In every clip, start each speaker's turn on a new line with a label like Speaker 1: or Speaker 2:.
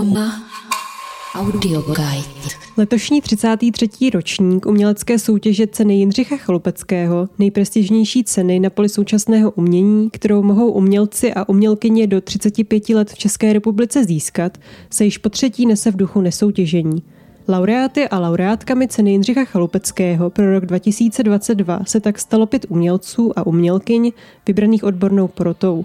Speaker 1: Mama Audio Guide.
Speaker 2: Letošní 33. ročník umělecké soutěže ceny Jindřicha Chalupeckého, nejprestižnější ceny na poli současného umění, kterou mohou umělci a umělkyně do 35 let v České republice získat, se již po třetí nese v duchu nesoutěžení. Laureáty a laureátkami ceny Jindřicha Chalupeckého pro rok 2022 se tak stalo pět umělců a umělkyň vybraných odbornou porotou.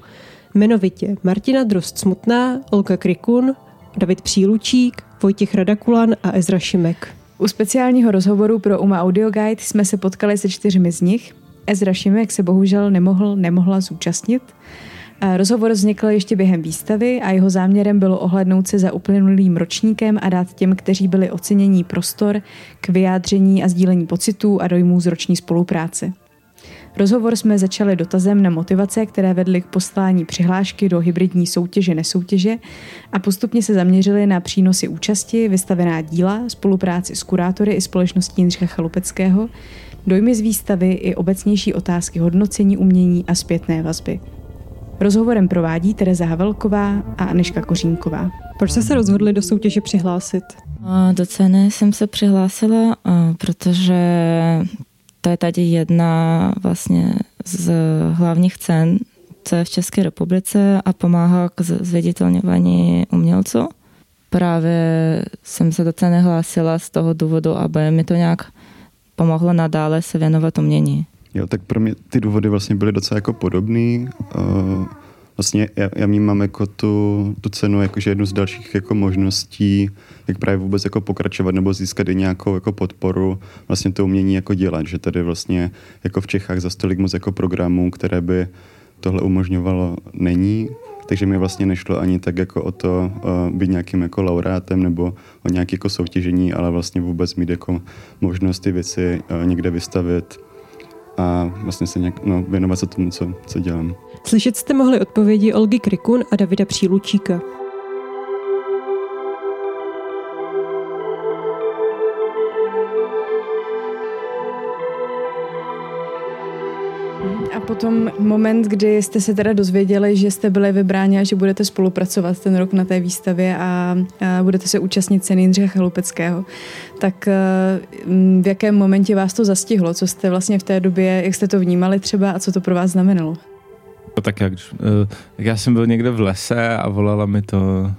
Speaker 2: Jmenovitě Martina Drost Smutná, Olga Krikun, David Přílučík, Vojtěch Radakulan a Ezra Šimek.
Speaker 3: U speciálního rozhovoru pro UMA Audio Guide jsme se potkali se čtyřmi z nich. Ezra Šimek se bohužel nemohl, nemohla zúčastnit. Rozhovor vznikl ještě během výstavy a jeho záměrem bylo ohlednout se za uplynulým ročníkem a dát těm, kteří byli ocenění prostor k vyjádření a sdílení pocitů a dojmů z roční spolupráce. Rozhovor jsme začali dotazem na motivace, které vedly k poslání přihlášky do hybridní soutěže nesoutěže a postupně se zaměřili na přínosy účasti, vystavená díla, spolupráci s kurátory i společností Jindřicha Chalupeckého, dojmy z výstavy i obecnější otázky hodnocení umění a zpětné vazby. Rozhovorem provádí Tereza Havelková a Aneška Kořínková.
Speaker 2: Proč jste se rozhodli do soutěže přihlásit?
Speaker 4: Do ceny jsem se přihlásila, protože to je tady jedna vlastně z hlavních cen, co je v České republice a pomáhá k zviditelňování umělců. Právě jsem se do ceny hlásila z toho důvodu, aby mi to nějak pomohlo nadále se věnovat umění.
Speaker 5: Jo, tak pro mě ty důvody vlastně byly docela jako podobný. Uh, vlastně já, já mám jako tu, tu cenu jakože jednu z dalších jako možností, jak právě vůbec jako pokračovat nebo získat i nějakou jako podporu vlastně to umění jako dělat, že tady vlastně jako v Čechách za stolik moc jako programů, které by tohle umožňovalo, není. Takže mi vlastně nešlo ani tak jako o to uh, být nějakým jako laureátem nebo o nějaké jako soutěžení, ale vlastně vůbec mít jako možnost ty věci uh, někde vystavit a vlastně se nějak, no, věnovat se tomu, co, co dělám.
Speaker 2: Slyšet jste mohli odpovědi Olgy Krikun a Davida Přílučíka.
Speaker 3: A potom moment, kdy jste se teda dozvěděli, že jste byli vybráni a že budete spolupracovat ten rok na té výstavě a, a budete se účastnit ceny Jindřicha Chalupeckého, tak v jakém momentě vás to zastihlo? Co jste vlastně v té době, jak jste to vnímali třeba a co to pro vás znamenalo?
Speaker 6: No tak jak, eh, jak já jsem byl někde v lese a volala mi to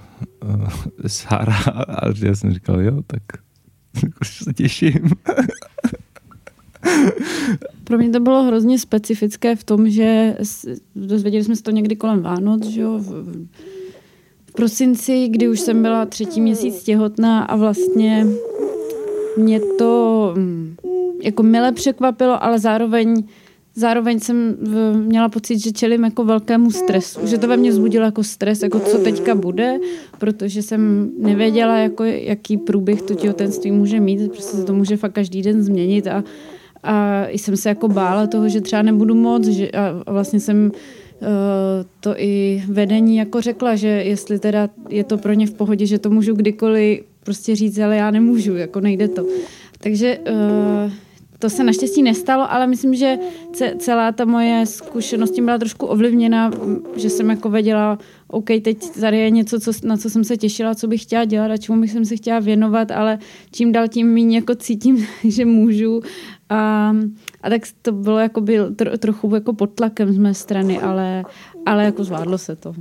Speaker 6: uh, Sára a já jsem říkal, jo, tak se těším.
Speaker 7: Pro mě to bylo hrozně specifické v tom, že dozvěděli jsme se to někdy kolem Vánoc, že jo, v, v prosinci, kdy už jsem byla třetí měsíc těhotná a vlastně mě to mm, jako mile překvapilo, ale zároveň zároveň jsem měla pocit, že čelím jako velkému stresu, že to ve mně vzbudilo jako stres, jako co teďka bude, protože jsem nevěděla, jako jaký průběh to těhotenství může mít, prostě se to může fakt každý den změnit a, a jsem se jako bála toho, že třeba nebudu moc že, a vlastně jsem uh, to i vedení jako řekla, že jestli teda je to pro ně v pohodě, že to můžu kdykoliv prostě říct, ale já nemůžu, jako nejde to. Takže uh, to se naštěstí nestalo, ale myslím, že celá ta moje zkušenost tím byla trošku ovlivněna, že jsem jako věděla, OK, teď tady je něco, co, na co jsem se těšila, co bych chtěla dělat a čemu bych se chtěla věnovat, ale čím dál tím méně jako cítím, že můžu. A, a tak to bylo jako byl tro, trochu jako pod tlakem z mé strany, ale, ale jako zvládlo se to.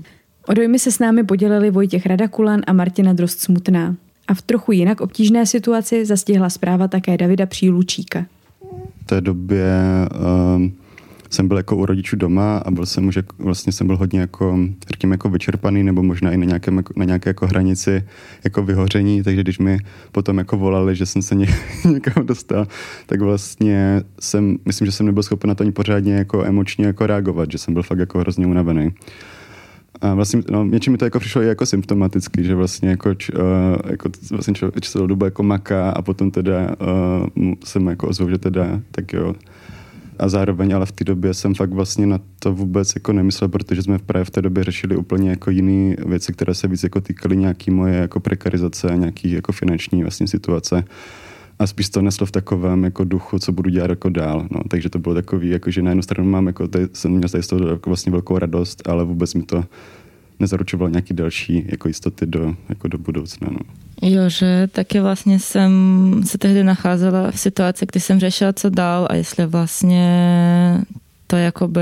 Speaker 3: O dojmy se s námi podělili Vojtěch Radakulan a Martina Drost Smutná. A v trochu jinak obtížné situaci zastihla zpráva také Davida Přílučíka
Speaker 5: té době um, jsem byl jako u rodičů doma a byl jsem už jako, vlastně jsem byl hodně jako, řekněme, jako vyčerpaný nebo možná i na, nějakém, na nějaké jako hranici jako vyhoření, takže když mi potom jako volali, že jsem se ně, někam dostal, tak vlastně jsem, myslím, že jsem nebyl schopen na to ani pořádně jako emočně jako reagovat, že jsem byl fakt jako hrozně unavený. A vlastně, no, něčím mi to jako přišlo i jako symptomaticky, že vlastně jako, č, uh, jako vlastně člověk celou dobu jako maká a potom teda uh, jsem jako ozval, že teda, tak jo. A zároveň ale v té době jsem fakt vlastně na to vůbec jako nemyslel, protože jsme právě v té době řešili úplně jako jiné věci, které se víc jako týkaly nějaký moje jako prekarizace a nějaký jako finanční vlastně situace a spíš to neslo v takovém jako duchu, co budu dělat jako dál. No. Takže to bylo takový, jako, že na jednu stranu mám, jako, tady, jsem měl tady z toho jako vlastně velkou radost, ale vůbec mi to nezaručovalo nějaký další jako jistoty do, jako do budoucna. No.
Speaker 4: Jo, že taky vlastně jsem se tehdy nacházela v situaci, kdy jsem řešila, co dál a jestli vlastně to jakoby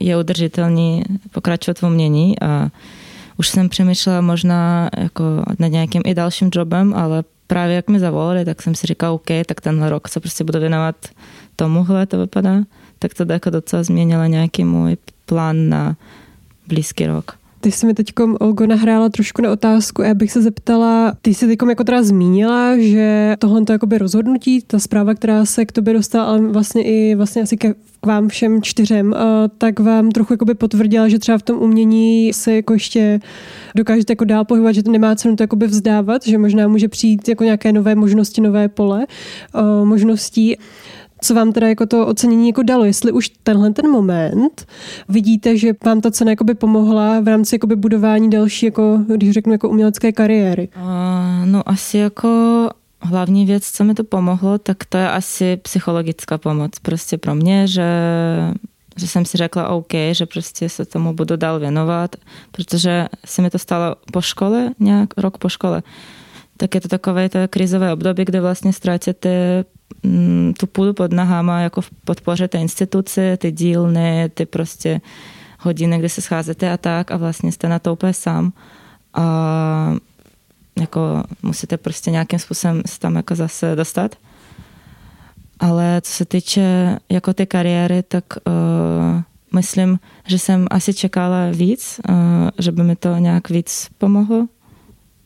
Speaker 4: je udržitelný pokračovat v umění a už jsem přemýšlela možná jako nad nějakým i dalším jobem, ale právě jak mi zavolali, tak jsem si říkala, OK, tak tenhle rok se prostě budu věnovat tomuhle, to vypadá. Tak to jako docela změnila nějaký můj plán na blízký rok.
Speaker 2: Ty jsi mi teď, Olgo, nahrála trošku na otázku a já bych se zeptala, ty jsi teď jako teda zmínila, že tohle to jakoby rozhodnutí, ta zpráva, která se k tobě dostala, ale vlastně i vlastně asi ke, k vám všem čtyřem, tak vám trochu jakoby potvrdila, že třeba v tom umění se jako ještě dokážete jako dál pohybovat, že to nemá cenu to jakoby vzdávat, že možná může přijít jako nějaké nové možnosti, nové pole možností co vám teda jako to ocenění jako dalo, jestli už tenhle ten moment vidíte, že vám ta cena jakoby pomohla v rámci jakoby budování další, jako, když řeknu, jako umělecké kariéry?
Speaker 4: Uh, no asi jako hlavní věc, co mi to pomohlo, tak to je asi psychologická pomoc prostě pro mě, že že jsem si řekla OK, že prostě se tomu budu dál věnovat, protože se mi to stalo po škole, nějak rok po škole. Tak je to takové to krizové období, kde vlastně ztrátíte Mm, tu půdu pod nahama jako v podpoře té instituce, ty dílny, ty prostě hodiny, kde se scházíte a tak a vlastně jste na to úplně sám. A jako musíte prostě nějakým způsobem se tam jako zase dostat. Ale co se týče jako ty kariéry, tak uh, myslím, že jsem asi čekala víc, uh, že by mi to nějak víc pomohlo.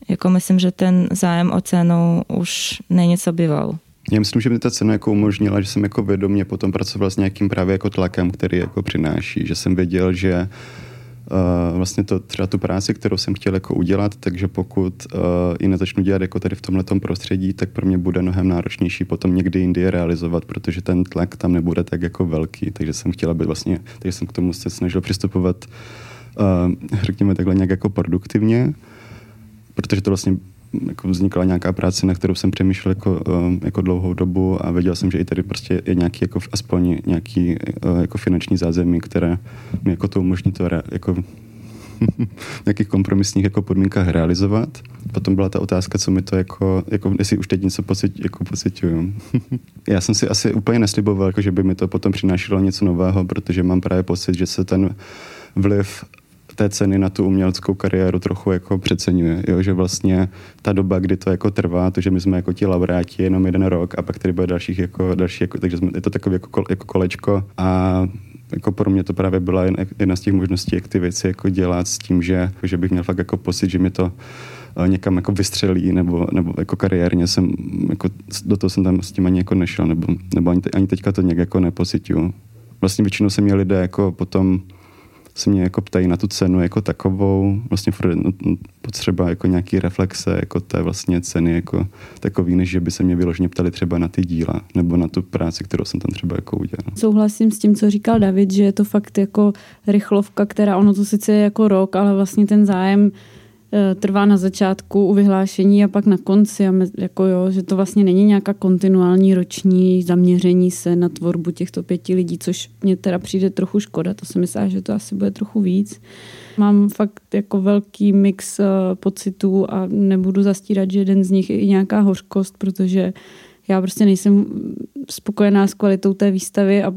Speaker 4: Jako myslím, že ten zájem o cenu už není co býval.
Speaker 5: Já myslím, že mi ta cena jako umožnila, že jsem jako vědomě potom pracoval s nějakým právě jako tlakem, který jako přináší, že jsem věděl, že Uh, vlastně to, třeba tu práci, kterou jsem chtěl jako udělat, takže pokud uh, ji nezačnu dělat jako tady v tomhle prostředí, tak pro mě bude mnohem náročnější potom někdy jindy je realizovat, protože ten tlak tam nebude tak jako velký, takže jsem chtěla být vlastně, takže jsem k tomu se snažil přistupovat uh, řekněme takhle nějak jako produktivně, protože to vlastně jako vznikla nějaká práce, na kterou jsem přemýšlel jako, um, jako dlouhou dobu a věděl jsem, že i tady prostě je nějaký jako aspoň nějaký uh, jako finanční zázemí, které mi jako to umožní to jako v nějakých kompromisních jako podmínkách realizovat. Potom byla ta otázka, co mi to jako, jako jestli už teď něco pocit, jako pocituju. Já jsem si asi úplně nesliboval, jako, že by mi to potom přinášelo něco nového, protože mám právě pocit, že se ten vliv té ceny na tu uměleckou kariéru trochu jako přeceňuje, jo? že vlastně ta doba, kdy to jako trvá, to, že my jsme jako ti laureáti jenom jeden rok a pak tady bude dalších jako, další, jako, takže jsme, je to takové jako, jako kolečko a jako pro mě to právě byla jedna z těch možností, jak ty věci jako dělat s tím, že, že bych měl fakt jako pocit, že mi to eh, někam jako vystřelí, nebo, nebo jako kariérně jsem, jako do toho jsem tam s tím ani jako nešel, nebo, nebo ani, ani teďka to nějak jako nepocituju. Vlastně většinou se mě lidé jako potom se mě jako ptají na tu cenu jako takovou, vlastně potřeba jako nějaký reflexe jako té vlastně ceny jako takový, než že by se mě vyloženě ptali třeba na ty díla nebo na tu práci, kterou jsem tam třeba jako udělal.
Speaker 7: Souhlasím s tím, co říkal David, že je to fakt jako rychlovka, která ono to sice je jako rok, ale vlastně ten zájem trvá na začátku u vyhlášení a pak na konci. A jako jo, že to vlastně není nějaká kontinuální roční zaměření se na tvorbu těchto pěti lidí, což mě teda přijde trochu škoda. To si myslím, že to asi bude trochu víc. Mám fakt jako velký mix eh, pocitů a nebudu zastírat, že jeden z nich je i nějaká hořkost, protože já prostě nejsem spokojená s kvalitou té výstavy a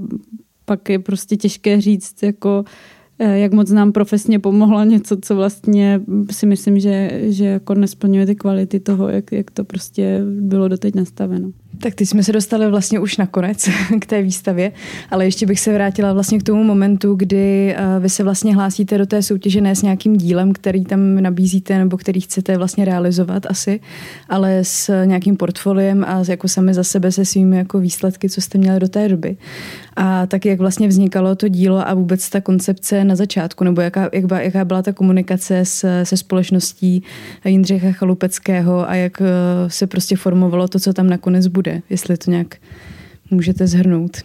Speaker 7: pak je prostě těžké říct, jako Eh, jak moc nám profesně pomohlo něco, co vlastně si myslím, že, že jako nesplňuje ty kvality toho, jak, jak to prostě bylo doteď nastaveno.
Speaker 3: Tak ty jsme se dostali vlastně už nakonec k té výstavě, ale ještě bych se vrátila vlastně k tomu momentu, kdy eh, vy se vlastně hlásíte do té soutěže ne s nějakým dílem, který tam nabízíte nebo který chcete vlastně realizovat asi, ale s nějakým portfoliem a jako sami za sebe se svými jako výsledky, co jste měli do té doby. A tak jak vlastně vznikalo to dílo a vůbec ta koncepce na začátku, nebo jaká, jak byla, jaká byla ta komunikace s, se společností Jindřicha Chalupeckého a jak eh, se prostě formovalo to, co tam nakonec bude, jestli to nějak můžete zhrnout.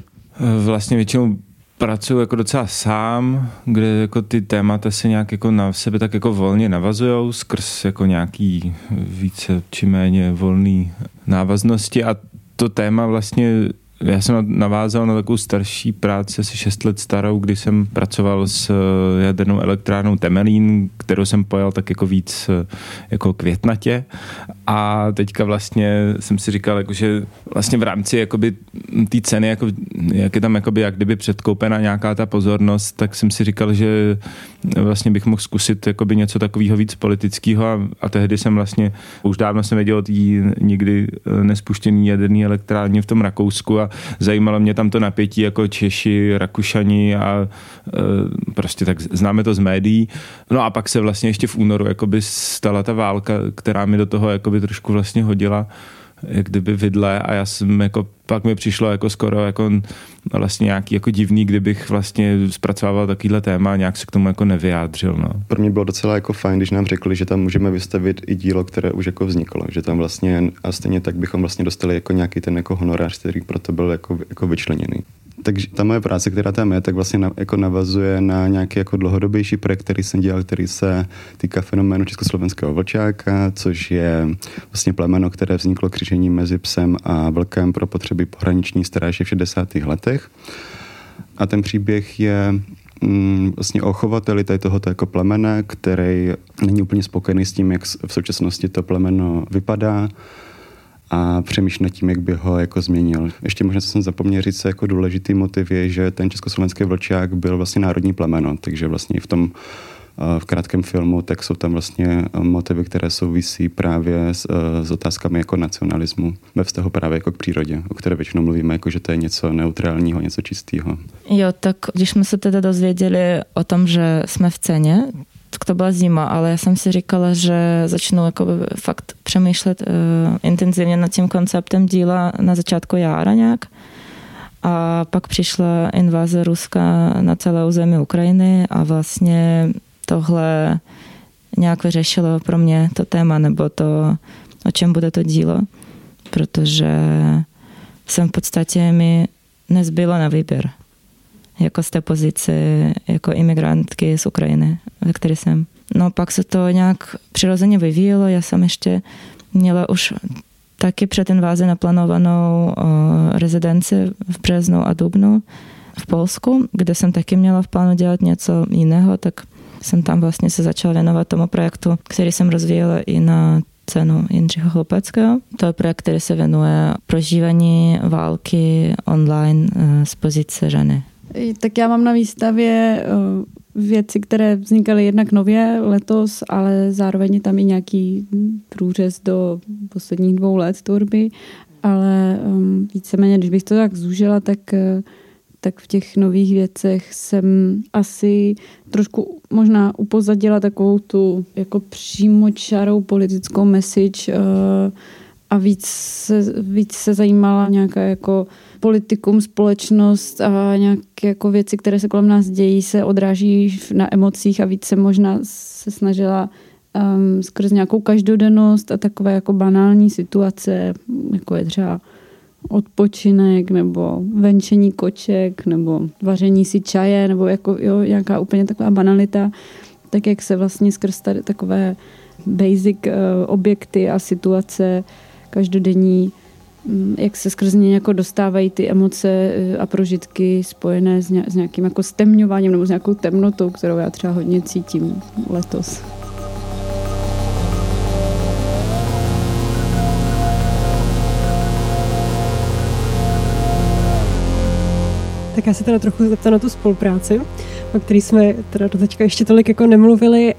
Speaker 6: Vlastně většinou pracuji jako docela sám, kde jako ty témata se nějak jako na sebe tak jako volně navazují skrz jako nějaký více či méně volný návaznosti a to téma vlastně já jsem navázal na takovou starší práci, asi 6 let starou, kdy jsem pracoval s eh, jadernou elektrárnou Temelín, kterou jsem pojal tak jako víc eh, jako květnatě. A teďka vlastně jsem si říkal, jako, že vlastně v rámci jakoby té ceny, jako, jak je tam jakoby, jak kdyby předkoupena nějaká ta pozornost, tak jsem si říkal, že vlastně bych mohl zkusit jakoby něco takového víc politického a, a tehdy jsem vlastně, už dávno jsem věděl o té nikdy eh, nespuštěný jaderný elektrárně v tom Rakousku a zajímalo mě tam to napětí jako Češi, Rakušani a e, prostě tak známe to z médií. No a pak se vlastně ještě v únoru jakoby stala ta válka, která mi do toho jakoby trošku vlastně hodila jak kdyby vidle a já jsem jako, pak mi přišlo jako skoro jako vlastně nějaký jako divný, kdybych vlastně zpracovával takovýhle téma a nějak se k tomu jako nevyjádřil. No.
Speaker 5: Pro mě bylo docela jako fajn, když nám řekli, že tam můžeme vystavit i dílo, které už jako vzniklo, že tam vlastně a stejně tak bychom vlastně dostali jako nějaký ten jako honorář, který proto byl jako, jako vyčleněný takže ta moje práce, která tam je, tak vlastně na, jako navazuje na nějaký jako dlouhodobější projekt, který jsem dělal, který se týká fenoménu československého vlčáka, což je vlastně plemeno, které vzniklo křižení mezi psem a vlkem pro potřeby pohraniční stráže v 60. letech. A ten příběh je mm, vlastně o chovateli tady tohoto jako plemene, který není úplně spokojený s tím, jak v současnosti to plemeno vypadá a přemýšlím nad tím, jak by ho jako změnil. Ještě možná, co jsem zapomněl říct, jako důležitý motiv je, že ten československý vlčák byl vlastně národní plemeno, takže vlastně v tom eh, v krátkém filmu, tak jsou tam vlastně eh, motivy, které souvisí právě s, eh, s otázkami jako nacionalismu ve vztahu právě jako k přírodě, o které většinou mluvíme, jako že to je něco neutrálního, něco čistého.
Speaker 4: Jo, tak když jsme se teda dozvěděli o tom, že jsme v ceně, tak to byla zima, ale já jsem si říkala, že začnu jako fakt přemýšlet uh, intenzivně nad tím konceptem díla na začátku jára nějak. A pak přišla invaze Ruska na celé území Ukrajiny a vlastně tohle nějak vyřešilo pro mě to téma, nebo to, o čem bude to dílo, protože jsem v podstatě mi nezbylo na výběr jako z té pozici jako imigrantky z Ukrajiny, ve které jsem. No pak se to nějak přirozeně vyvíjelo, já jsem ještě měla už taky před invázi naplánovanou rezidenci v březnu a dubnu v Polsku, kde jsem taky měla v plánu dělat něco jiného, tak jsem tam vlastně se začala věnovat tomu projektu, který jsem rozvíjela i na cenu Jindřicha Chlopeckého. To je projekt, který se věnuje prožívání války online e, z pozice ženy.
Speaker 7: Tak já mám na výstavě eh, věci, které vznikaly jednak nově letos, ale zároveň je tam i nějaký průřez do posledních dvou let tvorby, ale um, víceméně, když bych to tak zúžila, tak, eh, tak v těch nových věcech jsem asi trošku možná upozadila takovou tu jako přímočarou politickou message uh, a víc se, víc se zajímala nějaká jako politikum, společnost a nějaké jako věci, které se kolem nás dějí, se odráží na emocích a více možná se snažila um, skrz nějakou každodennost a takové jako banální situace, jako je třeba odpočinek nebo venčení koček nebo vaření si čaje nebo jako jo, nějaká úplně taková banalita, tak jak se vlastně skrz tady takové basic uh, objekty a situace každodenní Mm, jak se skrz ně jako dostávají ty emoce eh, a prožitky spojené s, nějakým jako stemňováním nebo s nějakou temnotou, kterou já třeba hodně cítím letos.
Speaker 2: Tak já se teda trochu zeptám na tu spolupráci, o který jsme teda do teďka ještě tolik jako nemluvili.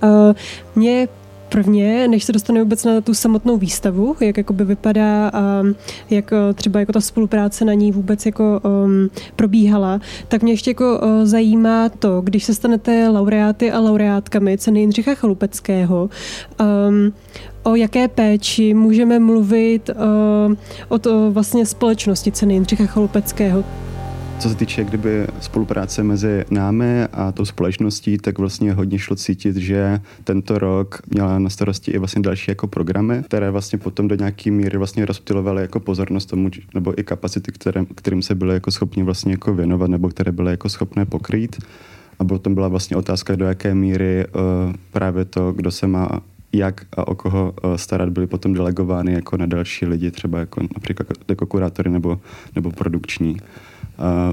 Speaker 2: Mě prvně, než se dostane vůbec na tu samotnou výstavu, jak jakoby vypadá a jak eh, třeba jako ta spolupráce na ní vůbec jako um, probíhala, tak mě ještě jako uh, zajímá to, když se stanete laureáty a laureátkami ceny Jindřicha Chalupeckého, um, o jaké péči můžeme mluvit uh, o to vlastně společnosti ceny Jindřicha Chalupeckého.
Speaker 5: Co se týče kdyby spolupráce mezi námi a tou společností, tak vlastně hodně šlo cítit, že tento rok měla na starosti i vlastně další jako programy, které vlastně potom do nějaké míry vlastně rozptilovaly jako pozornost tomu, nebo i kapacity, kterým, kterým se byly jako schopni vlastně jako věnovat, nebo které byly jako schopné pokrýt. A potom byla vlastně otázka, do jaké míry uh, právě to, kdo se má jak a o koho eh, starat, byly potom delegovány jako na další lidi, třeba jako například jako kurátory nebo, nebo produkční.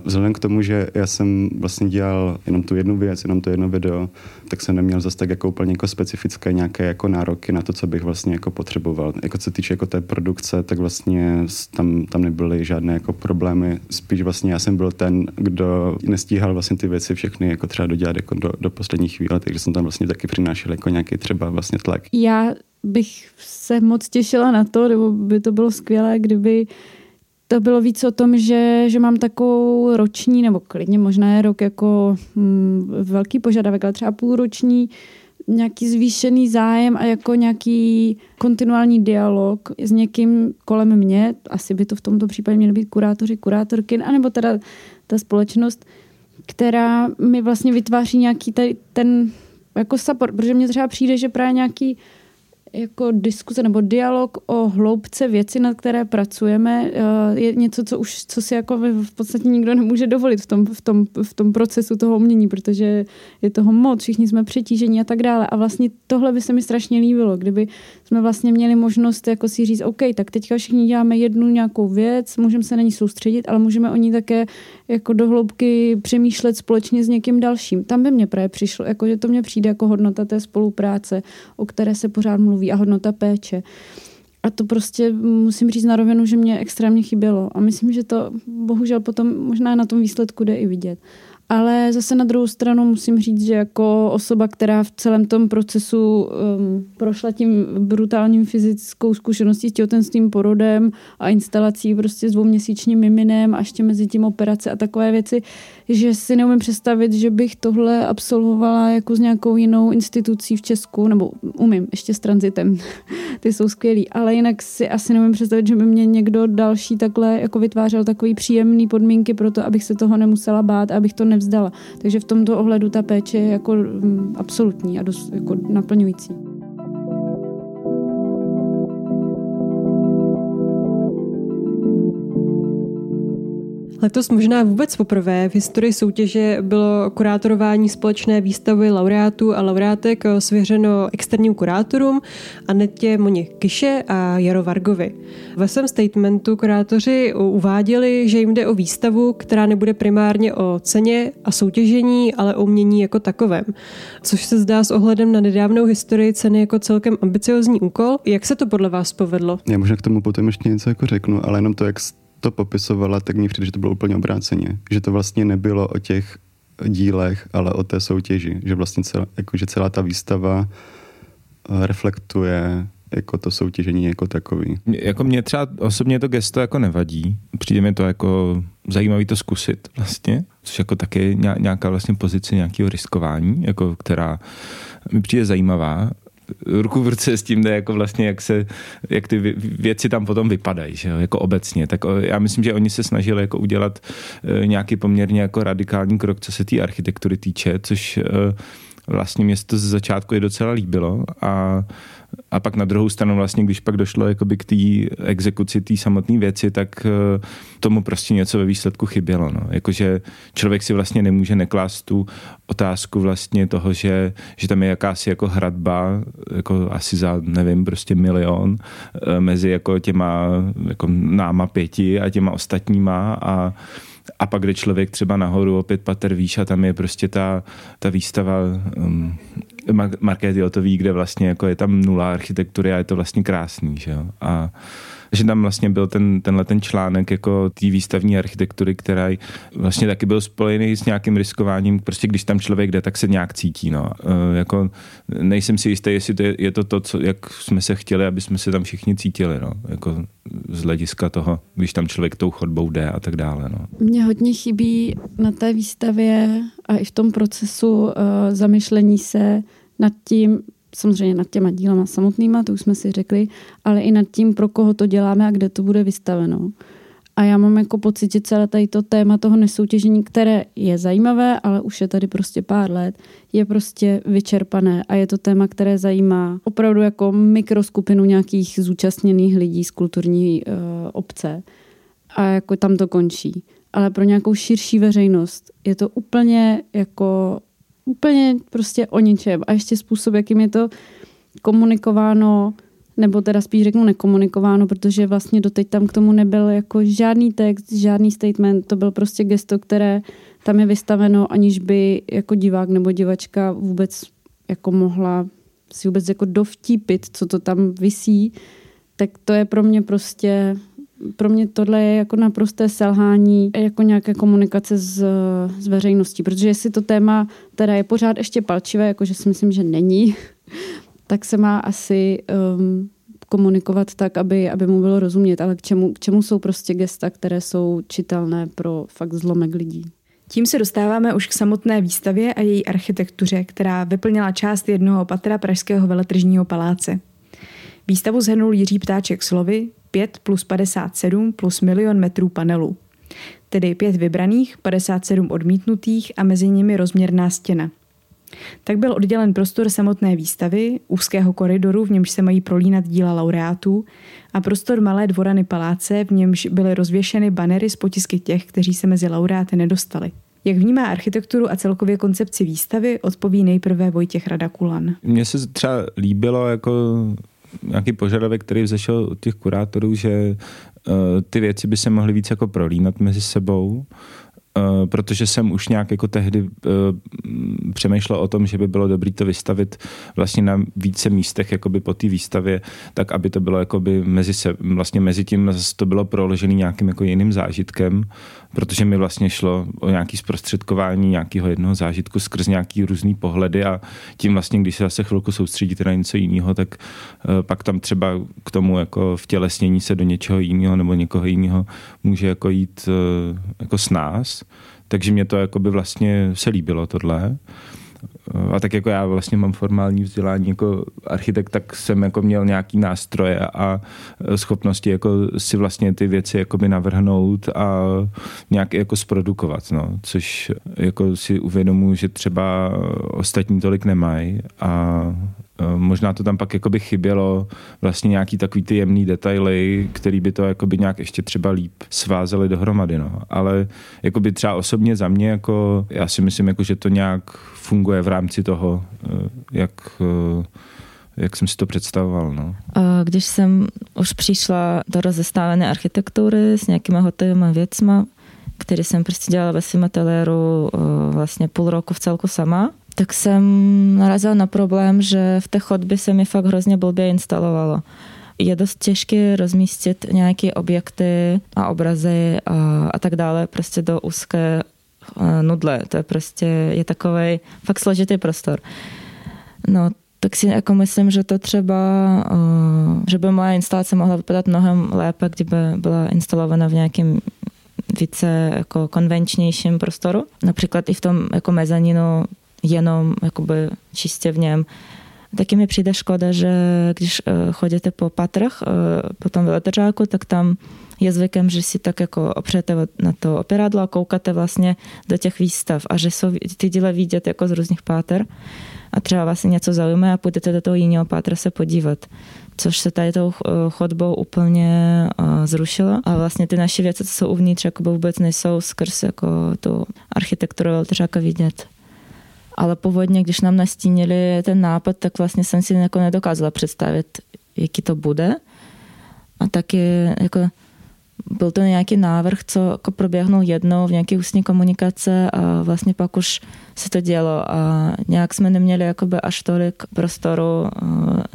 Speaker 5: Vzhledem k tomu, že já jsem vlastně dělal jenom tu jednu věc, jenom to jedno video, tak jsem neměl zase tak jako úplně jako specifické nějaké jako nároky na to, co bych vlastně jako potřeboval. Jako co týče jako té produkce, tak vlastně tam, tam nebyly žádné jako problémy. Spíš vlastně já jsem byl ten, kdo nestíhal vlastně ty věci všechny jako třeba dodělat jako do, do poslední chvíle, takže jsem tam vlastně taky přinášel jako nějaký třeba vlastně tlak.
Speaker 7: Já bych se moc těšila na to, nebo by to bylo skvělé, kdyby to bylo víc o tom, že, že mám takovou roční, nebo klidně možná je rok jako hm, velký požadavek, ale třeba půlroční nějaký zvýšený zájem a jako nějaký kontinuální dialog s někým kolem mě, asi by to v tomto případě měly být kurátoři, kurátorky, anebo teda ta společnost, která mi vlastně vytváří nějaký tady ten jako support, protože mně třeba přijde, že právě nějaký jako diskuze nebo dialog o hloubce věci, nad které pracujeme, eh, je něco, co už co si jako v podstatě nikdo nemůže dovolit v tom, v tom, v tom procesu toho umění, protože je toho moc, všichni jsme přetížení a tak dále. A vlastně tohle by se mi strašně líbilo, kdyby jsme vlastně měli možnost jako si říct, OK, tak teďka všichni děláme jednu nějakou věc, můžeme se na ní soustředit, ale můžeme o ní také jako do hloubky přemýšlet společně s někým dalším. Tam by mě právě přišlo, jako, že to mě přijde jako hodnota té spolupráce, o které se pořád mluví a hodnota péče. A to prostě musím říct na rovinu, že mě extrémně chybělo. A myslím, že to bohužel potom možná na tom výsledku jde i vidět. Ale zase na druhou stranu musím říct, že jako osoba, která v celém tom procesu um, prošla tím brutálním fyzickou zkušeností s těhotenstvím, porodem a instalací prostě s dvouměsíčním miminem a ještě mezi tím operace a takové věci, že si neumím představit, že bych tohle absolvovala jako s nějakou jinou institucí v Česku, nebo umím, ještě s transitem, ty jsou skvělí, ale jinak si asi neumím představit, že by mě někdo další takhle jako vytvářel takový příjemný podmínky pro to, abych se toho nemusela bát, abych to nevzdala. Takže v tomto ohledu ta péče je jako mm, absolutní a dost jako naplňující.
Speaker 2: Letos možná vůbec poprvé v historii soutěže bylo kurátorování společné výstavy laureátů a laureátek svěřeno externím kurátorům Anetě Moně Kiše a Jaro Vargovi. Ve svém statementu kurátoři uváděli, že jim jde o výstavu, která nebude primárně o ceně a soutěžení, ale o umění jako takovém. Což se zdá s ohledem na nedávnou historii ceny jako celkem ambiciozní úkol. Jak se to podle vás povedlo?
Speaker 5: Já možná k tomu potom ještě něco jako řeknu, ale jenom to, jak to popisovala, tak mi přijde, že to bylo úplně obráceně. Že to vlastně nebylo o těch dílech, ale o té soutěži. Že vlastně celá, jako, že celá ta výstava eh, reflektuje jako to soutěžení jako takový.
Speaker 6: Jako mě třeba osobně to gesto jako nevadí. Přijde mi to jako zajímavý to zkusit vlastně, což jako taky nějaká vlastně pozice nějakého riskování, jako která mi přijde zajímavá ruku v ruce s tím jde jako vlastně, jak, se, jak ty věci tam potom vypadají, že jo, jako obecně. Tak já myslím, že oni se snažili jako udělat e, nějaký poměrně jako radikální krok, co se té architektury týče, což e, vlastně mě to ze začátku je docela líbilo a a pak na druhou stranu vlastně, když pak došlo jakoby k té exekuci té samotné věci, tak eh, tomu prostě něco ve výsledku chybělo. No. Jakože člověk si vlastně nemůže neklást tu otázku vlastně toho, že, že tam je jakási jako hradba, jako asi za, nevím, prostě milion eh, mezi jako těma jako náma pěti a těma ostatníma a a pak jde člověk třeba nahoru opět pater výš a tam je prostě ta, ta výstava um, Markéty Otový, kde vlastně jako je tam nula architektury a je to vlastně krásný, že jo? A že tam vlastně byl ten, tenhle ten článek jako té výstavní architektury, který vlastně taky byl spojený s nějakým riskováním, prostě když tam člověk jde, tak se nějak cítí, no. E, jako nejsem si jistý, jestli to je, je to to, co, jak jsme se chtěli, aby jsme se tam všichni cítili, no. Jako z hlediska toho, když tam člověk tou chodbou jde a tak dále, no.
Speaker 7: Mně hodně chybí na té výstavě a i v tom procesu uh, zamyšlení se nad tím, samozřejmě nad těma dílama samotnýma, to už jsme si řekli, ale i nad tím, pro koho to děláme a kde to bude vystaveno. A já mám jako pocit, že celé tady to téma toho nesoutěžení, které je zajímavé, ale už je tady prostě pár let, je prostě vyčerpané a je to téma, které zajímá opravdu jako mikroskupinu nějakých zúčastněných lidí z kulturní uh, obce a jako tam to končí. Ale pro nějakou širší veřejnost je to úplně jako úplně prostě o ničem. A ještě způsob, jakým je to komunikováno, nebo teda spíš řeknu nekomunikováno, protože vlastně doteď tam k tomu nebyl jako žádný text, žádný statement, to byl prostě gesto, které tam je vystaveno, aniž by jako divák nebo divačka vůbec jako mohla si vůbec jako dovtípit, co to tam visí, tak to je pro mě prostě pro mě tohle je jako naprosté selhání jako nějaké komunikace s, s veřejností, protože jestli to téma teda je pořád ještě palčivé, jakože si myslím, že není, tak se má asi um, komunikovat tak, aby, aby mu bylo rozumět, ale k čemu, k čemu jsou prostě gesta, které jsou čitelné pro fakt zlomek lidí.
Speaker 3: Tím se dostáváme už k samotné výstavě a její architektuře, která vyplnila část jednoho patra Pražského veletržního paláce. Výstavu zhrnul Jiří Ptáček slovy 5 plus 57 plus milion metrů panelů. Tedy pět vybraných, 57 odmítnutých a mezi nimi rozměrná stěna. Tak byl oddělen prostor samotné výstavy, úzkého koridoru, v němž se mají prolínat díla laureátů, a prostor malé dvorany paláce, v němž byly rozvěšeny banery z potisky těch, kteří se mezi laureáty nedostali. Jak vnímá architekturu a celkově koncepci výstavy, odpoví nejprve Vojtěch Radakulan.
Speaker 6: Mně se třeba líbilo jako nějaký požadavek, který vzešel od těch kurátorů, že uh, ty věci by se mohly víc jako prolínat mezi sebou. Protože jsem už nějak jako tehdy uh, přemýšlel o tom, že by bylo dobré to vystavit vlastně na více místech jakoby po té výstavě, tak aby to bylo jakoby mezi se, vlastně mezi tím to bylo proložené nějakým jako jiným zážitkem protože mi vlastně šlo o nějaký zprostředkování nějakého jednoho zážitku skrz nějaký různý pohledy a tím vlastně, když se zase chvilku soustředíte na něco jiného, tak uh, pak tam třeba k tomu jako vtělesnění se do něčeho jiného nebo někoho jiného může jako jít jako s nás. Takže mě to jako by vlastně se líbilo tohle a tak jako já vlastně mám formální vzdělání jako architekt, tak jsem jako měl nějaký nástroje a schopnosti jako si vlastně ty věci jakoby navrhnout a nějak jako zprodukovat, no. což jako si uvědomuji, že třeba ostatní tolik nemají a možná to tam pak jakoby chybělo vlastně nějaký takový ty jemný detaily, který by to jakoby nějak ještě třeba líp svázely dohromady. No. Ale jakoby třeba osobně za mě, jako, já si myslím, jako, že to nějak funguje v rámci toho, eh, jak eh, jak jsem si to představoval. No.
Speaker 4: Když jsem už přišla do rozestávené architektury s nějakými hotovými věcmi, které jsem prostě dělala ve svém ateliéru vlastně půl roku v celku sama, tak jsem narazila na problém, že v té chodbě se mi fakt hrozně blbě instalovalo. Je dost těžké rozmístit nějaké objekty a obrazy a, a tak dále prostě do úzké nudle. To je prostě je takový fakt složitý prostor. No, tak si jako myslím, že to třeba, že by moje instalace mohla vypadat mnohem lépe, kdyby byla instalovaná v nějakém více jako konvenčnějším prostoru. Například i v tom jako mezaninu jenom jakoby čistě v něm. Taky mi přijde škoda, že když eh, chodíte po patrach, eh, po tom veletržáku, tak tam je zvykem, že si tak jako opřete na to operadlo a koukáte vlastně do těch výstav a že jsou ty díly vidět jako z různých páter a třeba vás něco zaujme a půjdete do toho jiného pátra se podívat. Což se tady tou eh, chodbou úplně zrušilo a vlastně ty naše věci, co jsou uvnitř, jako vůbec nejsou skrz jako tu architekturu veletržáka vidět. Ale původně, když nám nastínili ten nápad, tak vlastně jsem si jako nedokázala představit, jaký to bude. A taky jako byl to nějaký návrh, co jako proběhnul jednou v nějaké ústní komunikace a vlastně pak už se to dělo a nějak jsme neměli jakoby až tolik prostoru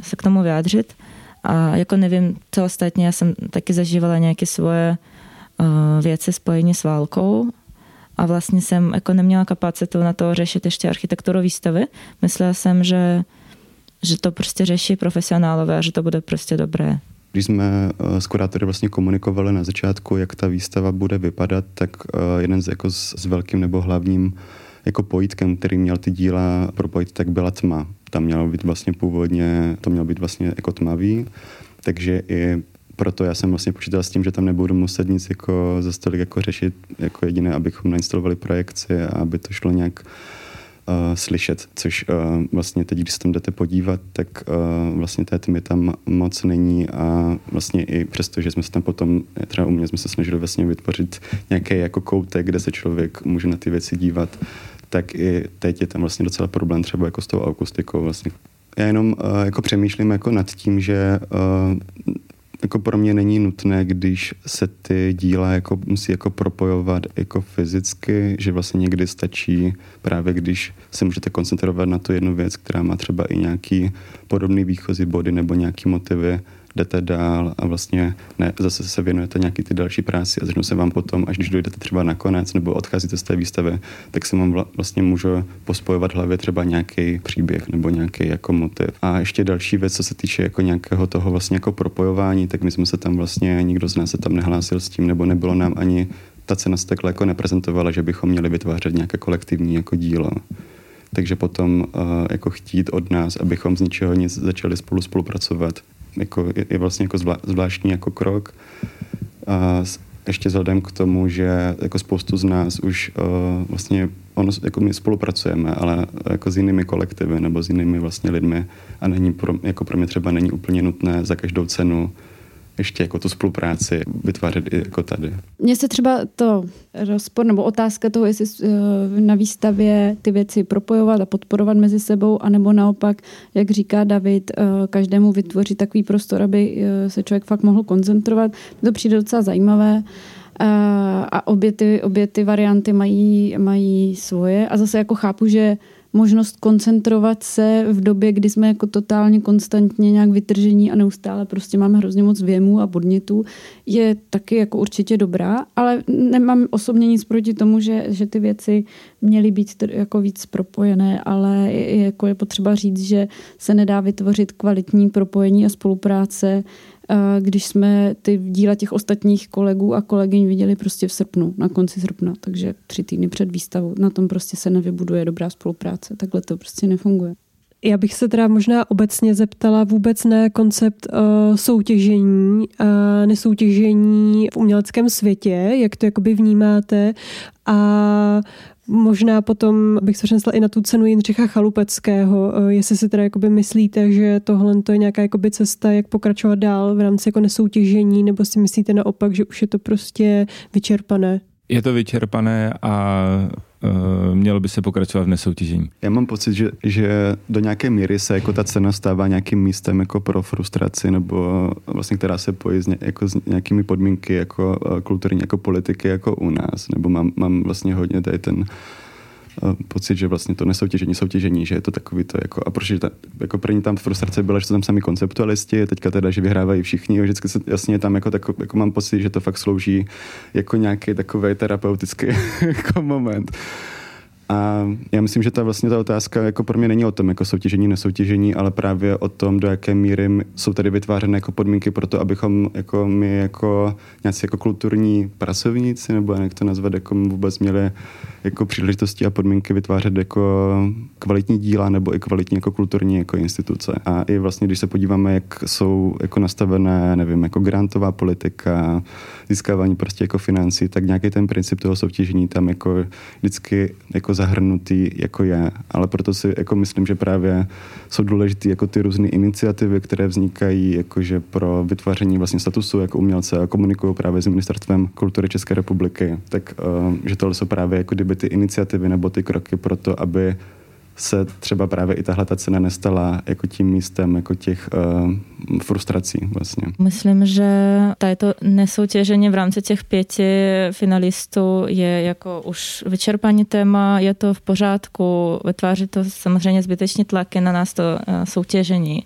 Speaker 4: se k tomu vyjádřit. A jako nevím, co ostatně, já jsem taky zažívala nějaké svoje věci spojení s válkou a vlastně jsem jako neměla kapacitu na to řešit ještě architekturu výstavy. Myslela jsem, že, že to prostě řeší profesionálové a že to bude prostě dobré.
Speaker 5: Když jsme eh, s kurátory vlastně komunikovali na začátku, jak ta výstava bude vypadat, tak eh, jeden z, jako s, s velkým nebo hlavním jako pojítkem, který měl ty díla propojit, tak byla tma. Tam mělo být vlastně původně, to mělo být vlastně jako tmavý, takže i proto já jsem vlastně počítal s tím, že tam nebudu muset nic jako za stolik jako řešit, jako jediné, abychom nainstalovali projekci a aby to šlo nějak uh, slyšet, což uh, vlastně teď, když se tam jdete podívat, tak uh, vlastně té tmy tam moc není a vlastně i přesto, že jsme se tam potom, třeba u mě jsme se snažili vlastně vytvořit nějaký jako koutek, kde se člověk může na ty věci dívat, tak i teď je tam vlastně docela problém třeba jako s tou akustikou vlastně. Já jenom uh, jako přemýšlím jako nad tím, že uh, jako pro mě není nutné, když se ty díla jako musí jako propojovat jako fyzicky, že vlastně někdy stačí právě, když se můžete koncentrovat na tu jednu věc, která má třeba i nějaký podobný výchozí body nebo nějaký motivy, jdete dál a vlastně ne, zase se věnujete nějaký ty další práci a začnou se vám potom, až když dojdete třeba na konec nebo odcházíte z té výstavy, tak se vám vlastně může pospojovat v hlavě třeba nějaký příběh nebo nějaký jako motiv. A ještě další věc, co se týče jako nějakého toho vlastně jako propojování, tak my jsme se tam vlastně, nikdo z nás se tam nehlásil s tím, nebo nebylo nám ani ta cena se takhle jako neprezentovala, že bychom měli vytvářet nějaké kolektivní jako dílo. Takže potom uh, jako chtít od nás, abychom z ničeho nic začali spolu spolupracovat, jako, je, je vlastně jako zvlá, zvláštní jako krok. A ještě vzhledem k tomu, že jako spoustu z nás už uh, vlastně ono, jako my spolupracujeme, ale jako s jinými kolektivy nebo s jinými vlastně lidmi a není pro, jako pro mě třeba není úplně nutné za každou cenu ještě jako tu spolupráci vytvářet i jako tady.
Speaker 7: Mně se třeba to rozpor nebo otázka toho, jestli eh, na výstavě ty věci propojovat a podporovat mezi sebou, anebo naopak, jak říká David, eh, každému vytvořit takový prostor, aby eh, se člověk fakt mohl koncentrovat. To přijde docela zajímavé a obě ty, obě ty varianty mají, mají svoje a zase jako chápu, že možnost koncentrovat se v době, kdy jsme jako totálně konstantně nějak vytržení a neustále prostě máme hrozně moc věmů a podnětů, je taky jako určitě dobrá, ale nemám osobně nic proti tomu, že, že ty věci měly být jako víc propojené, ale je, jako je potřeba říct, že se nedá vytvořit kvalitní propojení a spolupráce když jsme ty díla těch ostatních kolegů a kolegyň viděli prostě v srpnu, na konci srpna, takže tři týdny před výstavou. Na tom prostě se nevybuduje dobrá spolupráce. Takhle to prostě nefunguje.
Speaker 2: Já bych se teda možná obecně zeptala vůbec na koncept uh, soutěžení a nesoutěžení v uměleckém světě, jak to jakoby vnímáte a Možná potom bych se přenesla i na tu cenu Jindřicha Chalupeckého, eh, jestli si teda jakoby myslíte, že tohle to je nějaká jakoby cesta, jak pokračovat dál v rámci jako nesoutěžení, nebo si myslíte naopak, že už je to prostě vyčerpané?
Speaker 6: Je to vyčerpané a mělo by se pokračovat v nesoutěžení.
Speaker 5: Já mám pocit, že, že do nějaké míry se jako ta cena stává nějakým místem jako pro frustraci, nebo vlastně která se pojí s, ně, jako s nějakými podmínky jako uh, kulturní, jako politiky, jako u nás. Nebo mám, mám vlastně hodně tady ten pocit, že vlastně to nesoutěžení, soutěžení, že je to takový to jako, a proč ta, jako první tam frustrace byla, že jsou tam sami konceptualisti, teďka teda, že vyhrávají všichni, vždycky se jasně tam jako, tako, jako mám pocit, že to fakt slouží jako nějaký takový terapeutický jako moment. A já myslím, že ta vlastně ta otázka jako pro mě není o tom jako soutěžení, nesoutěžení, ale právě o tom, do jaké míry jsou tady vytvářeny jako podmínky pro to, abychom jako my jako nějací jako kulturní pracovníci, nebo jak to nazvat, jako vůbec měli jako příležitosti a podmínky vytvářet jako kvalitní díla nebo i kvalitní jako kulturní jako instituce. A i vlastně, když se podíváme, jak jsou jako nastavené, nevím, jako grantová politika, získávání prostě jako financí, tak nějaký ten princip toho soutěžení tam jako vždycky jako zahrnutý jako je. Ale proto si jako myslím, že právě jsou důležité jako ty různé iniciativy, které vznikají jakože pro vytváření vlastně statusu jako umělce a komunikují právě s Ministerstvem kultury České republiky. Tak uh, že tohle jsou právě jako kdyby ty iniciativy nebo ty kroky pro to, aby se třeba právě i tahle ta cena nestala jako tím místem jako těch uh, frustrací vlastně.
Speaker 4: Myslím, že tato nesoutěžení v rámci těch pěti finalistů je jako už vyčerpaný téma, je to v pořádku, vytváří to samozřejmě zbytečně tlaky na nás to uh, soutěžení.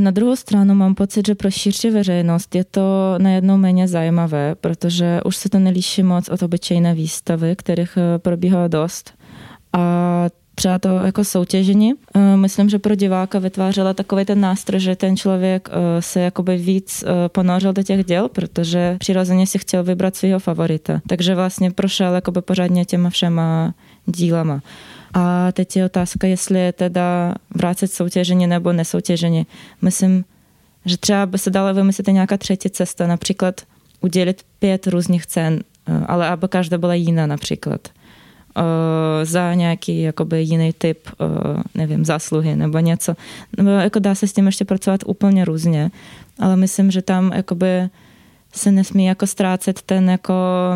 Speaker 4: Na druhou stranu mám pocit, že pro širší veřejnost je to najednou méně zajímavé, protože už se to nelíší moc od obyčejné výstavy, kterých eh, probíhá dost. A třeba to jako soutěžení. Eh, myslím, že pro diváka vytvářela takový ten nástroj, že ten člověk eh, se jakoby víc ponořil do těch děl, protože přirozeně si chtěl vybrat svého favorita. Takže vlastně prošel jakoby pořádně těma všema dílama. A teď je otázka, jestli je teda vrátit soutěžení nebo nesoutěžení. Myslím, že třeba by se dala vymyslet nějaká třetí cesta, například udělit pět různých cen, eh, ale aby každá byla jiná například. Eh, za nějaký jakoby jiný typ, eh, nevím, zásluhy nebo něco. Nebo jako dá se s tím ještě pracovat úplně různě, ale myslím, že tam jakoby se nesmí jako ztrácet ten jako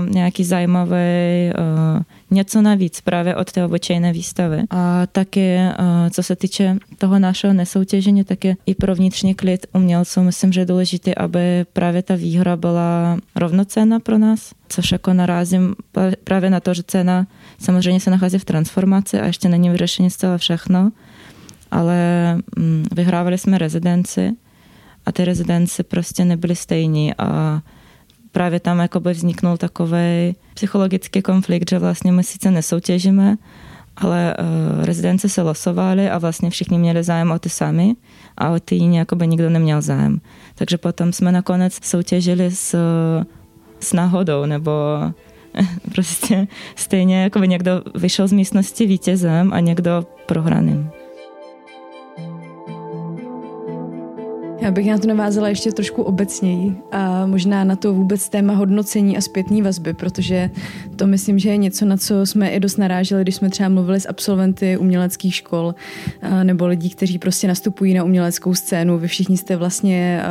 Speaker 4: nějaký zajímavý uh, něco navíc právě od té obyčejné výstavy. A taky, uh, co se týče toho našeho nesoutěžení, tak je i pro vnitřní klid umělců, myslím, že je důležité, aby právě ta výhra byla rovnocenná pro nás, což jako narazím právě na to, že cena samozřejmě se nachází v transformaci a ještě není vyřešení zcela všechno, ale mm, vyhrávali jsme rezidenci a ty rezidenci prostě nebyly stejní a právě tam jakoby vzniknul takový psychologický konflikt, že vlastně my sice nesoutěžíme, ale uh, rezidence se losovali a vlastně všichni měli zájem o ty sami a o ty jiní jakoby nikdo neměl zájem. Takže potom jsme nakonec soutěžili s, s náhodou, nebo prostě stejně jako by někdo vyšel z místnosti vítězem a někdo prohraným.
Speaker 3: Já bych na to navázala ještě trošku obecněji a možná na to vůbec téma hodnocení a zpětní vazby, protože to myslím, že je něco, na co jsme i dost naráželi, když jsme třeba mluvili s absolventy uměleckých škol nebo lidí, kteří prostě nastupují na uměleckou scénu. Vy všichni jste vlastně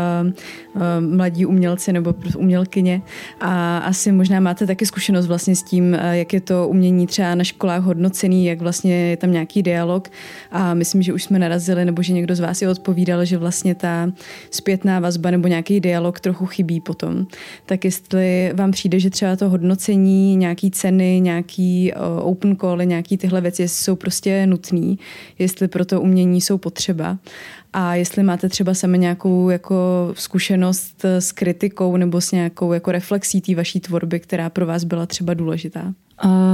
Speaker 3: mladí umělci nebo umělkyně a asi možná máte taky zkušenost vlastně s tím, jak je to umění třeba na školách hodnocený, jak vlastně je tam nějaký dialog a myslím, že už jsme narazili, nebo že někdo z vás je odpovídal, že vlastně ta zpětná vazba nebo nějaký dialog trochu chybí potom. Tak jestli vám přijde, že třeba to hodnocení, nějaký ceny, nějaký open call, nějaký tyhle věci jsou prostě nutný, jestli pro to umění jsou potřeba. A jestli máte třeba sami nějakou jako zkušenost s kritikou nebo s nějakou jako reflexí té vaší tvorby, která pro vás byla třeba důležitá?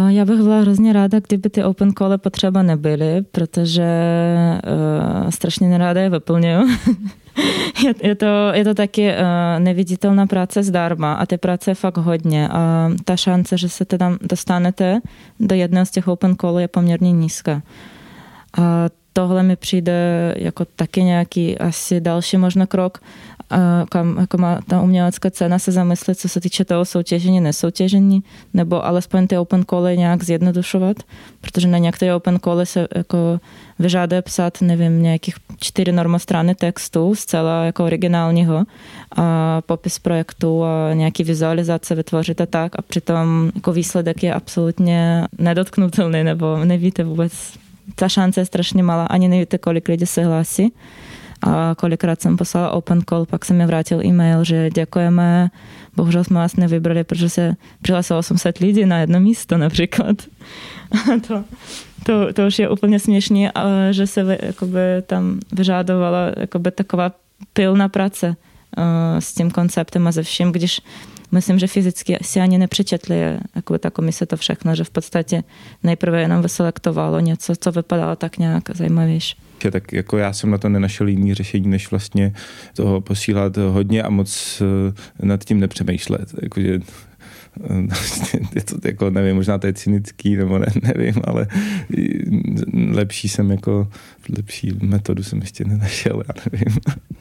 Speaker 4: Já bych byla hrozně ráda, kdyby ty open call potřeba nebyly, protože uh, strašně neráda je vyplňuju. je, to, je to taky uh, neviditelná práce zdarma a té práce je fakt hodně a ta šance, že se teda dostanete do jedného z těch open call je poměrně nízká. A tohle mi přijde jako taky nějaký asi další možno krok, kam jako má ta umělecká cena se zamyslet, co se týče toho soutěžení, nesoutěžení, nebo alespoň ty open cally nějak zjednodušovat, protože na některé open cally se jako vyžáduje psát, nevím, nějakých čtyři normostrany textu, zcela jako originálního, a popis projektu a nějaký vizualizace vytvořit a tak. A přitom jako výsledek je absolutně nedotknutelný, nebo nevíte vůbec, ta šance je strašně malá, ani nevíte, kolik lidí se hlásí. A kolikrát jsem poslala open call, pak se mi vrátil e-mail, že děkujeme, bohužel jsme vás nevybrali, protože se přihlásilo 800 lidí na jedno místo například. to, to, to už je úplně směšný, že se jakoby, tam vyžadovala jakoby, taková pilná práce uh, s tím konceptem a ze vším, když myslím, že fyzicky si ani nepřečetli jako ta komise to všechno, že v podstatě nejprve jenom vyselektovalo něco, co vypadalo tak nějak zajímavější
Speaker 6: tak jako já jsem na to nenašel jiný řešení, než vlastně toho posílat hodně a moc eh, nad tím nepřemýšlet. Jakože je to jako, nevím, možná to je cynický, nebo ne, nevím, ale lepší jsem jako, lepší metodu jsem ještě nenašel, já nevím.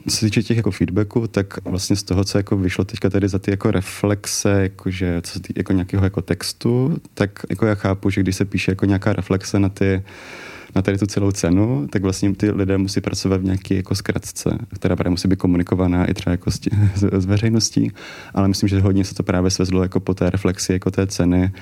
Speaker 5: Co se týče těch jako feedbacků, tak vlastně z toho, co jako vyšlo teďka tady za ty jako reflexe, jakože, co se týče jako nějakého jako textu, tak jako já chápu, že když se píše jako nějaká reflexe na ty na tady tu celou cenu, tak vlastně ty lidé musí pracovat v nějaké jako zkratce, která právě musí být komunikovaná i třeba jako s, tě, s, s veřejností, ale myslím, že hodně se to právě svezlo jako po té reflexi jako té ceny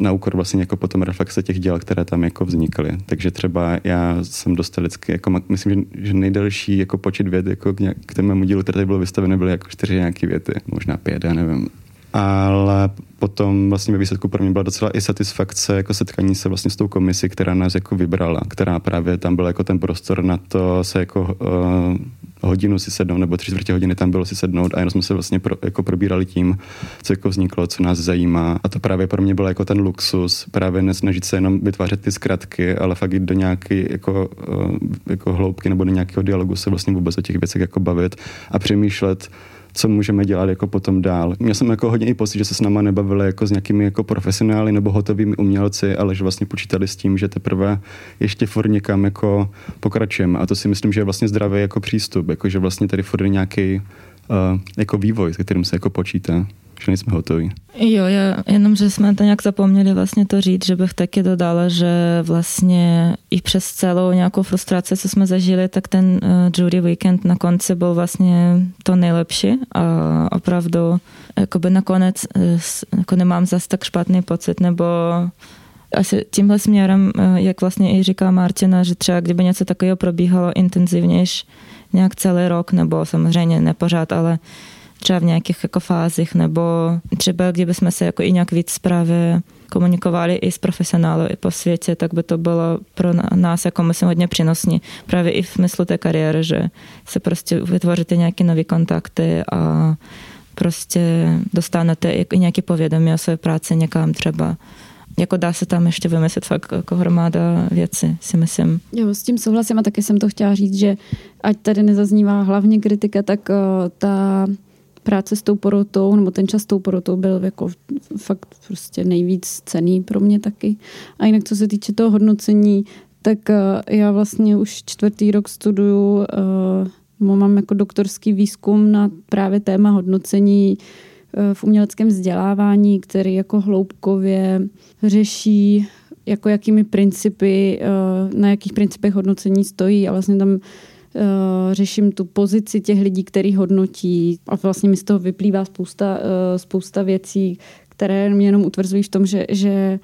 Speaker 5: na úkor vlastně jako potom reflexe těch děl, které tam jako vznikly. Takže třeba já jsem dostal vždycky, jako myslím, že, že nejdelší jako počet věd jako k, nějak, k tému dílu, které tady bylo vystaveno, byly jako čtyři nějaké věty, možná pět, já nevím ale potom vlastně ve výsledku pro mě byla docela i satisfakce jako setkání se vlastně s tou komisí, která nás jako vybrala, která právě tam byl jako ten prostor na to se jako uh, hodinu si sednout, nebo tři čtvrtě hodiny tam bylo si sednout a jenom jsme se vlastně pro, jako probírali tím, co jako vzniklo, co nás zajímá. A to právě pro mě byl jako ten luxus, právě nesnažit se jenom vytvářet ty zkratky, ale fakt jít do nějaké jako, uh, jako hloubky nebo do nějakého dialogu se vlastně vůbec o těch věcech jako bavit a přemýšlet, co můžeme dělat jako potom dál. Měl jsem jako hodně i pocit, že se s náma nebavili jako s nějakými jako profesionály nebo hotovými umělci, ale že vlastně počítali s tím, že teprve ještě furt někam jako pokračujeme. A to si myslím, že je vlastně zdravý jako přístup, jako že vlastně tady furt je nějaký uh, jako vývoj, se kterým se jako počítá. Že nejsme hotoví.
Speaker 4: Jo, já, jenom, že jsme to nějak zapomněli vlastně to říct, že bych taky dodala, že vlastně i přes celou nějakou frustraci, co jsme zažili, tak ten uh, jury weekend na konci byl vlastně to nejlepší a opravdu jakoby nakonec uh, jako nemám zas tak špatný pocit, nebo asi tímhle směrem, uh, jak vlastně i říká Martina, že třeba kdyby něco takového probíhalo intenzivnější nějak celý rok, nebo samozřejmě nepořád, ale třeba v nějakých jako fázích, nebo třeba kdyby jsme se jako i nějak víc právě komunikovali i s profesionály i po světě, tak by to bylo pro nás jako myslím hodně přínosní. Právě i v smyslu té kariéry, že se prostě vytvoříte nějaké nové kontakty a prostě dostanete i nějaké povědomí o své práci někam třeba jako dá se tam ještě vymyslet fakt jako hromada věci, si myslím.
Speaker 7: Jo, s tím souhlasím a taky jsem to chtěla říct, že ať tady nezaznívá hlavně kritika, tak uh, ta práce s tou porotou, nebo ten čas s tou porotou byl jako fakt prostě nejvíc cený pro mě taky. A jinak co se týče toho hodnocení, tak uh, já vlastně už čtvrtý rok studuju, uh, mám jako doktorský výzkum na právě téma hodnocení v uměleckém vzdělávání, který jako hloubkově řeší, jako jakými principy, na jakých principech hodnocení stojí a vlastně tam řeším tu pozici těch lidí, který hodnotí a vlastně mi z toho vyplývá spousta, spousta věcí, které mě jenom utvrzují v tom, že, že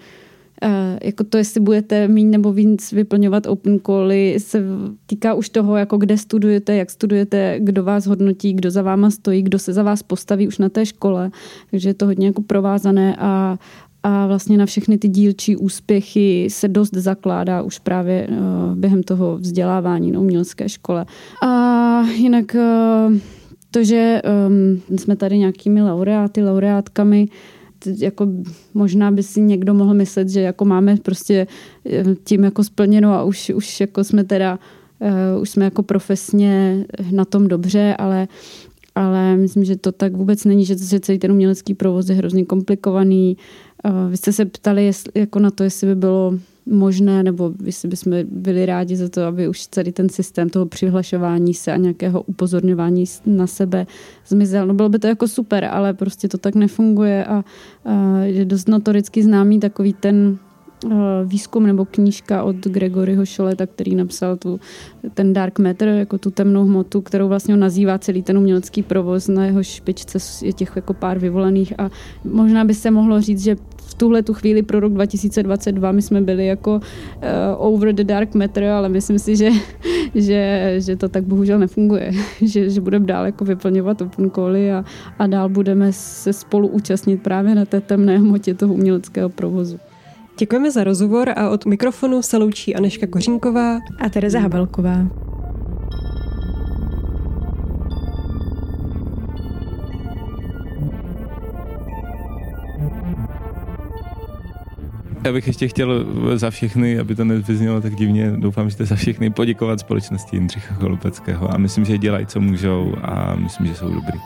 Speaker 7: jako to, jestli budete mít nebo víc vyplňovat open cally, se týká už toho, jako kde studujete, jak studujete, kdo vás hodnotí, kdo za váma stojí, kdo se za vás postaví už na té škole. Takže je to hodně jako provázané a, a vlastně na všechny ty dílčí úspěchy se dost zakládá už právě uh, během toho vzdělávání na umělecké škole. A jinak uh, to, že um, jsme tady nějakými laureáty, laureátkami, jako možná by si někdo mohl myslet, že jako máme prostě tím jako splněno a už, už jako jsme teda uh, už jsme jako profesně na tom dobře, ale ale myslím, že to tak vůbec není, že, že celý ten umělecký provoz je hrozně komplikovaný. Vy jste se ptali jestli, jako na to, jestli by bylo možné, nebo jestli bychom byli rádi za to, aby už celý ten systém toho přihlašování se a nějakého upozorňování na sebe zmizel. No bylo by to jako super, ale prostě to tak nefunguje a, a je dost notoricky známý takový ten výzkum nebo knížka od Gregoryho Šoleta, který napsal tu, ten dark matter, jako tu temnou hmotu, kterou vlastně nazývá celý ten umělecký provoz, na jeho špičce je těch jako pár vyvolených a možná by se mohlo říct, že v tuhle tu chvíli pro rok 2022 my jsme byli jako uh, over the dark matter, ale myslím si, že, že, že to tak bohužel nefunguje, že, že budeme dál jako vyplňovat open cally a, a dál budeme se spolu účastnit právě na té temné hmotě toho uměleckého provozu.
Speaker 2: Děkujeme za rozhovor a od mikrofonu se loučí Aneška Kořínková
Speaker 3: a Tereza Habelková.
Speaker 6: Já bych ještě chtěl za všechny, aby to nevyznělo tak divně, doufám, že jste za všechny poděkovat společnosti Jindřicha Cholupeckého a myslím, že dělají, co můžou a myslím, že jsou dobrý.